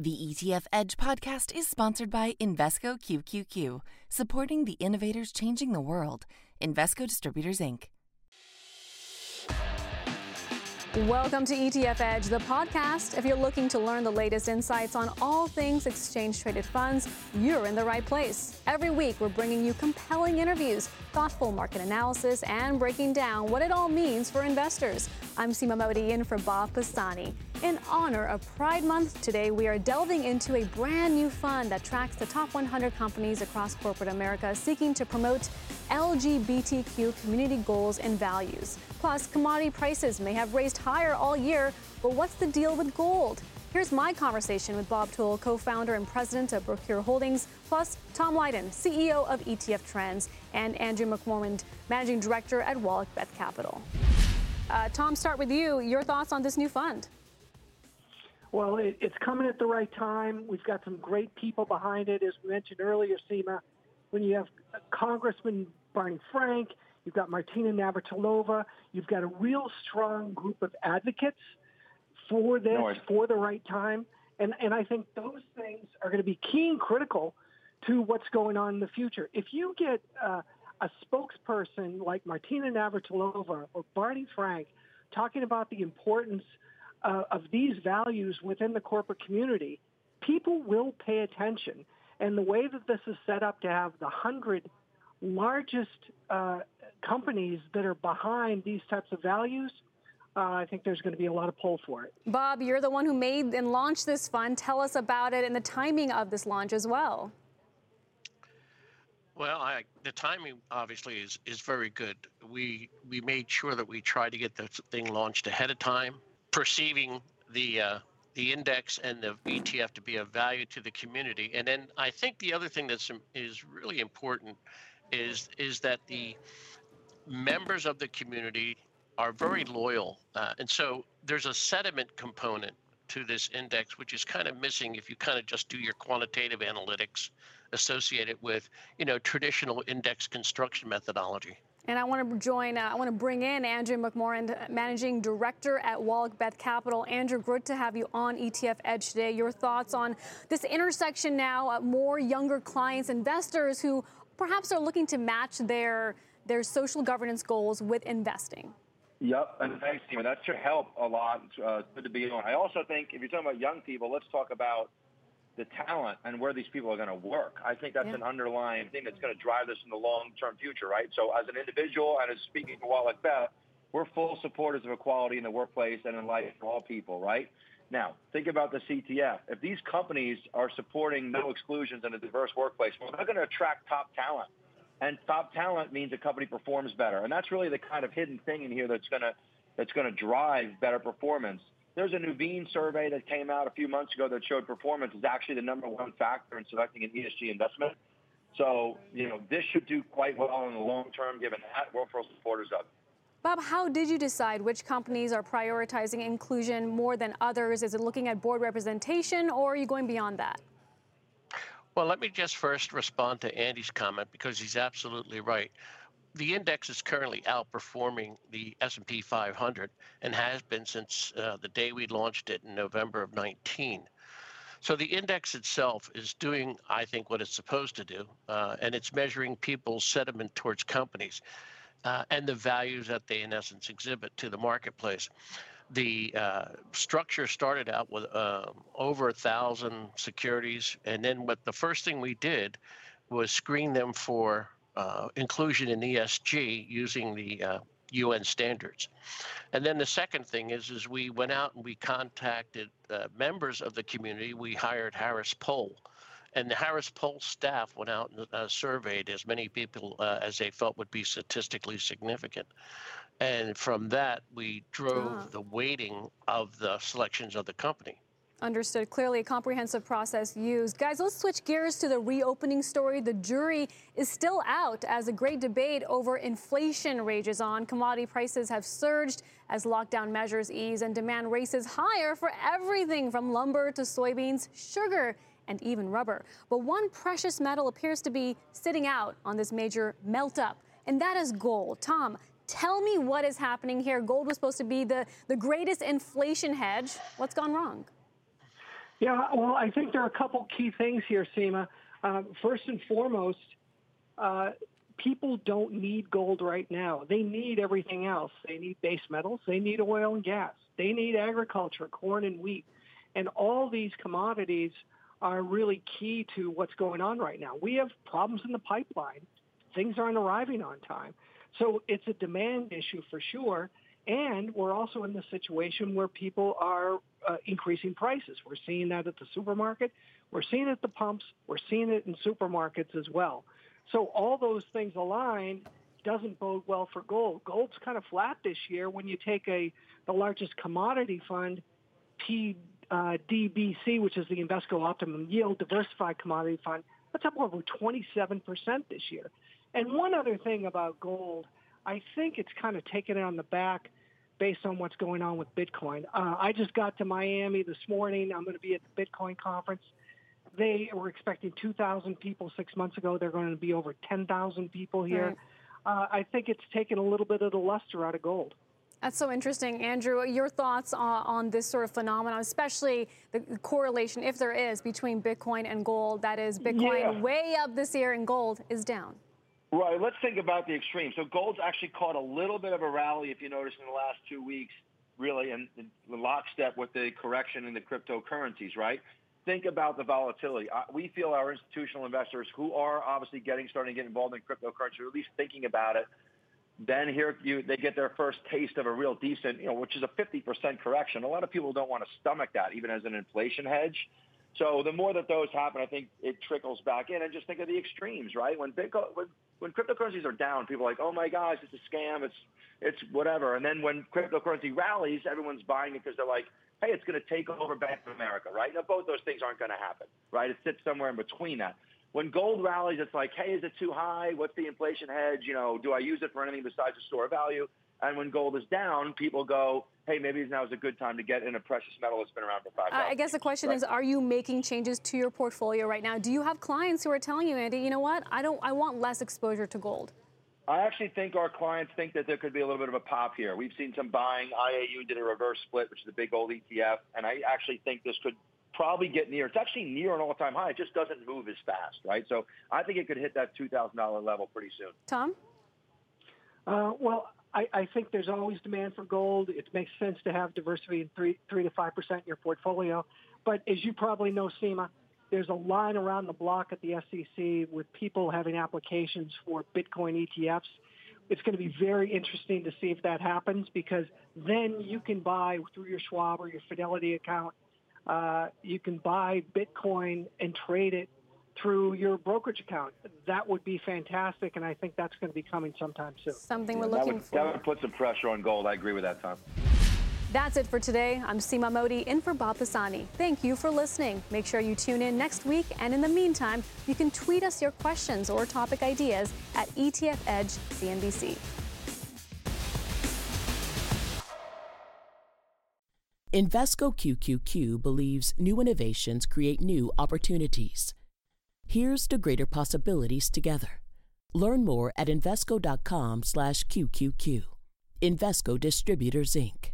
The ETF Edge podcast is sponsored by Invesco QQQ, supporting the innovators changing the world. Invesco Distributors, Inc. Welcome to ETF Edge, the podcast. If you're looking to learn the latest insights on all things exchange traded funds, you're in the right place. Every week, we're bringing you compelling interviews, thoughtful market analysis, and breaking down what it all means for investors. I'm Seema Mody in for Bob Pisani. In honor of Pride Month, today we are delving into a brand new fund that tracks the top 100 companies across corporate America seeking to promote LGBTQ community goals and values. Plus, commodity prices may have raised higher all year, but what's the deal with gold? Here's my conversation with Bob Tull, co founder and president of Procure Holdings, plus Tom Lydon, CEO of ETF Trends, and Andrew McOrmond, managing director at WallachBeth Capital. Uh, Tom, start with you. Your thoughts on this new fund? Well, it, it's coming at the right time. We've got some great people behind it, as we mentioned earlier, Seema. When you have Congressman Barney Frank, you've got Martina Navratilova, you've got a real strong group of advocates for this, no, for the right time. And, and I think those things are going to be key and critical to what's going on in the future. If you get uh, a spokesperson like Martina Navratilova or Barney Frank talking about the importance – uh, of these values within the corporate community, people will pay attention. And the way that this is set up to have the hundred largest uh, companies that are behind these types of values, uh, I think there's going to be a lot of pull for it. Bob, you're the one who made and launched this fund. Tell us about it and the timing of this launch as well. Well, I, the timing obviously is, is very good. We we made sure that we tried to get the thing launched ahead of time perceiving the uh, the index and the ETF to be of value to the community. And then I think the other thing that's is really important is is that the members of the community are very loyal, uh, and so there's a sediment component to this index, which is kind of missing if you kind of just do your quantitative analytics associated with you know traditional index construction methodology. And I want to join, uh, I want to bring in Andrew McOrmond, Managing Director at WallachBeth Capital. Andrew, good to have you on ETF Edge today. Your thoughts on this intersection now, uh, more younger clients, investors who perhaps are looking to match their, their social governance goals with investing. Yep, and thanks, Tina. That should help a lot. Uh, good to be on. I also think if you're talking about young people, let's talk about the talent and where these people are going to work. I think that's yeah. an underlying thing that's going to drive this in the long-term future, right? So as an individual and as speaking to WallachBeth, we're full supporters of equality in the workplace and in life for all people, right? Now, think about the ETF. If these companies are supporting no exclusions in a diverse workplace, well, they're going to attract top talent. And top talent means a company performs better. And that's really the kind of hidden thing in here that's going to that's going to drive better performance. There's a Nuveen survey that came out a few months ago that showed performance is actually the number one factor in selecting an ESG investment. So, you know, this should do quite well in the long term given that. We're full supporters of it. Bob, how did you decide which companies are prioritizing inclusion more than others? Is it looking at board representation or are you going beyond that? Well, let me just first respond to Andy's comment because he's absolutely right the index is currently outperforming the S&P 500 and has been since uh, the day we launched it in November of 19. So the index itself is doing, I think, what it's supposed to do, uh, and it's measuring people's sentiment towards companies uh, and the values that they, in essence, exhibit to the marketplace. The uh, structure started out with uh, over a thousand securities, and then what the first thing we did was screen them for uh, inclusion in ESG using the uh, UN standards. And then the second thing is, is we went out and we contacted uh, members of the community. We hired Harris Poll, and the Harris Poll staff went out and uh, surveyed as many people uh, as they felt would be statistically significant. And from that, we drove ah. the weighting of the selections of the company. Understood. Clearly, a comprehensive process used. Guys, let's switch gears to the reopening story. The jury is still out as a great debate over inflation rages on. Commodity prices have surged as lockdown measures ease and demand races higher for everything from lumber to soybeans, sugar, and even rubber. But one precious metal appears to be sitting out on this major melt up, and that is gold. Tom, tell me what is happening here. Gold was supposed to be the, the greatest inflation hedge. What's gone wrong? Yeah, well, I think there are a couple key things here, Seema. Uh, first and foremost, uh, people don't need gold right now. They need everything else. They need base metals. They need oil and gas. They need agriculture, corn and wheat. And all these commodities are really key to what's going on right now. We have problems in the pipeline. Things aren't arriving on time. So it's a demand issue for sure. And we're also in the situation where people are uh, increasing prices. We're seeing that at the supermarket. We're seeing it at the pumps. We're seeing it in supermarkets as well. So all those things align doesn't bode well for gold. Gold's kind of flat this year when you take a the largest commodity fund, PDBC, uh, which is the Invesco Optimum Yield Diversified Commodity Fund. That's up over 27% this year. And one other thing about gold, I think it's kind of taken it on the back based on what's going on with Bitcoin. Uh, I just got to Miami this morning. I'm going to be at the Bitcoin conference. They were expecting 2,000 people six months ago. They're going to be over 10,000 people here. Right. Uh, I think it's taken a little bit of the luster out of gold. That's so interesting. Andrew, your thoughts on, on this sort of phenomenon, especially the correlation, if there is, between Bitcoin and gold. That is, Bitcoin yeah. way up this year and gold is down. Right. Let's think about the extreme. So gold's actually caught a little bit of a rally, if you notice, in the last two weeks, really in, in lockstep with the correction in the cryptocurrencies, right? think about the volatility. Uh, we feel our institutional investors who are obviously getting starting to get involved in cryptocurrency, or at least thinking about it, then here you, they get their first taste of a real decent, you know, which is a 50% correction. A lot of people don't want to stomach that, even as an inflation hedge. So the more that those happen, I think it trickles back in. And just think of the extremes, right? When Bitcoin, when, when cryptocurrencies are down, people are like, oh my gosh, it's a scam, it's it's whatever. And then when cryptocurrency rallies, everyone's buying it because they're like, hey, it's going to take over Bank of America, right? Now, both those things aren't going to happen, right? It sits somewhere in between that. When gold rallies, it's like, hey, is it too high? What's the inflation hedge? You know, do I use it for anything besides a store of value? And when gold is down, people go, hey, maybe now is a good time to get in a precious metal that's been around for five. I guess the question right? is, are you making changes to your portfolio right now? Do you have clients who are telling you, Andy, you know what, I don't, I want less exposure to gold? I actually think our clients think that there could be a little bit of a pop here. We've seen some buying. IAU did a reverse split, which is a big gold ETF, and I actually think this could probably get near. It's actually near an all-time high. It just doesn't move as fast, right? So I think it could hit that two thousand dollar level pretty soon. Tom. Uh, well, I, I, think there's always demand for gold. It makes sense to have diversity in three, three to five percent in your portfolio. But as you probably know, Seema, there's a line around the block at the SEC with people having applications for Bitcoin ETFs. It's going to be very interesting to see if that happens because then you can buy through your Schwab or your Fidelity account. Uh, you can buy Bitcoin and trade it through your brokerage account. That would be fantastic, and I think that's going to be coming sometime soon. Something we're looking that would, for. That would put some pressure on gold. I agree with that, Tom. That's it for today. I'm Seema Mody in for Bob Pisani. Thank you for listening. Make sure you tune in next week. And in the meantime, you can tweet us your questions or topic ideas at ETF Edge CNBC. Invesco QQQ believes new innovations create new opportunities. Here's to greater possibilities together. Learn more at Invesco.com/QQQ. Invesco Distributors Inc.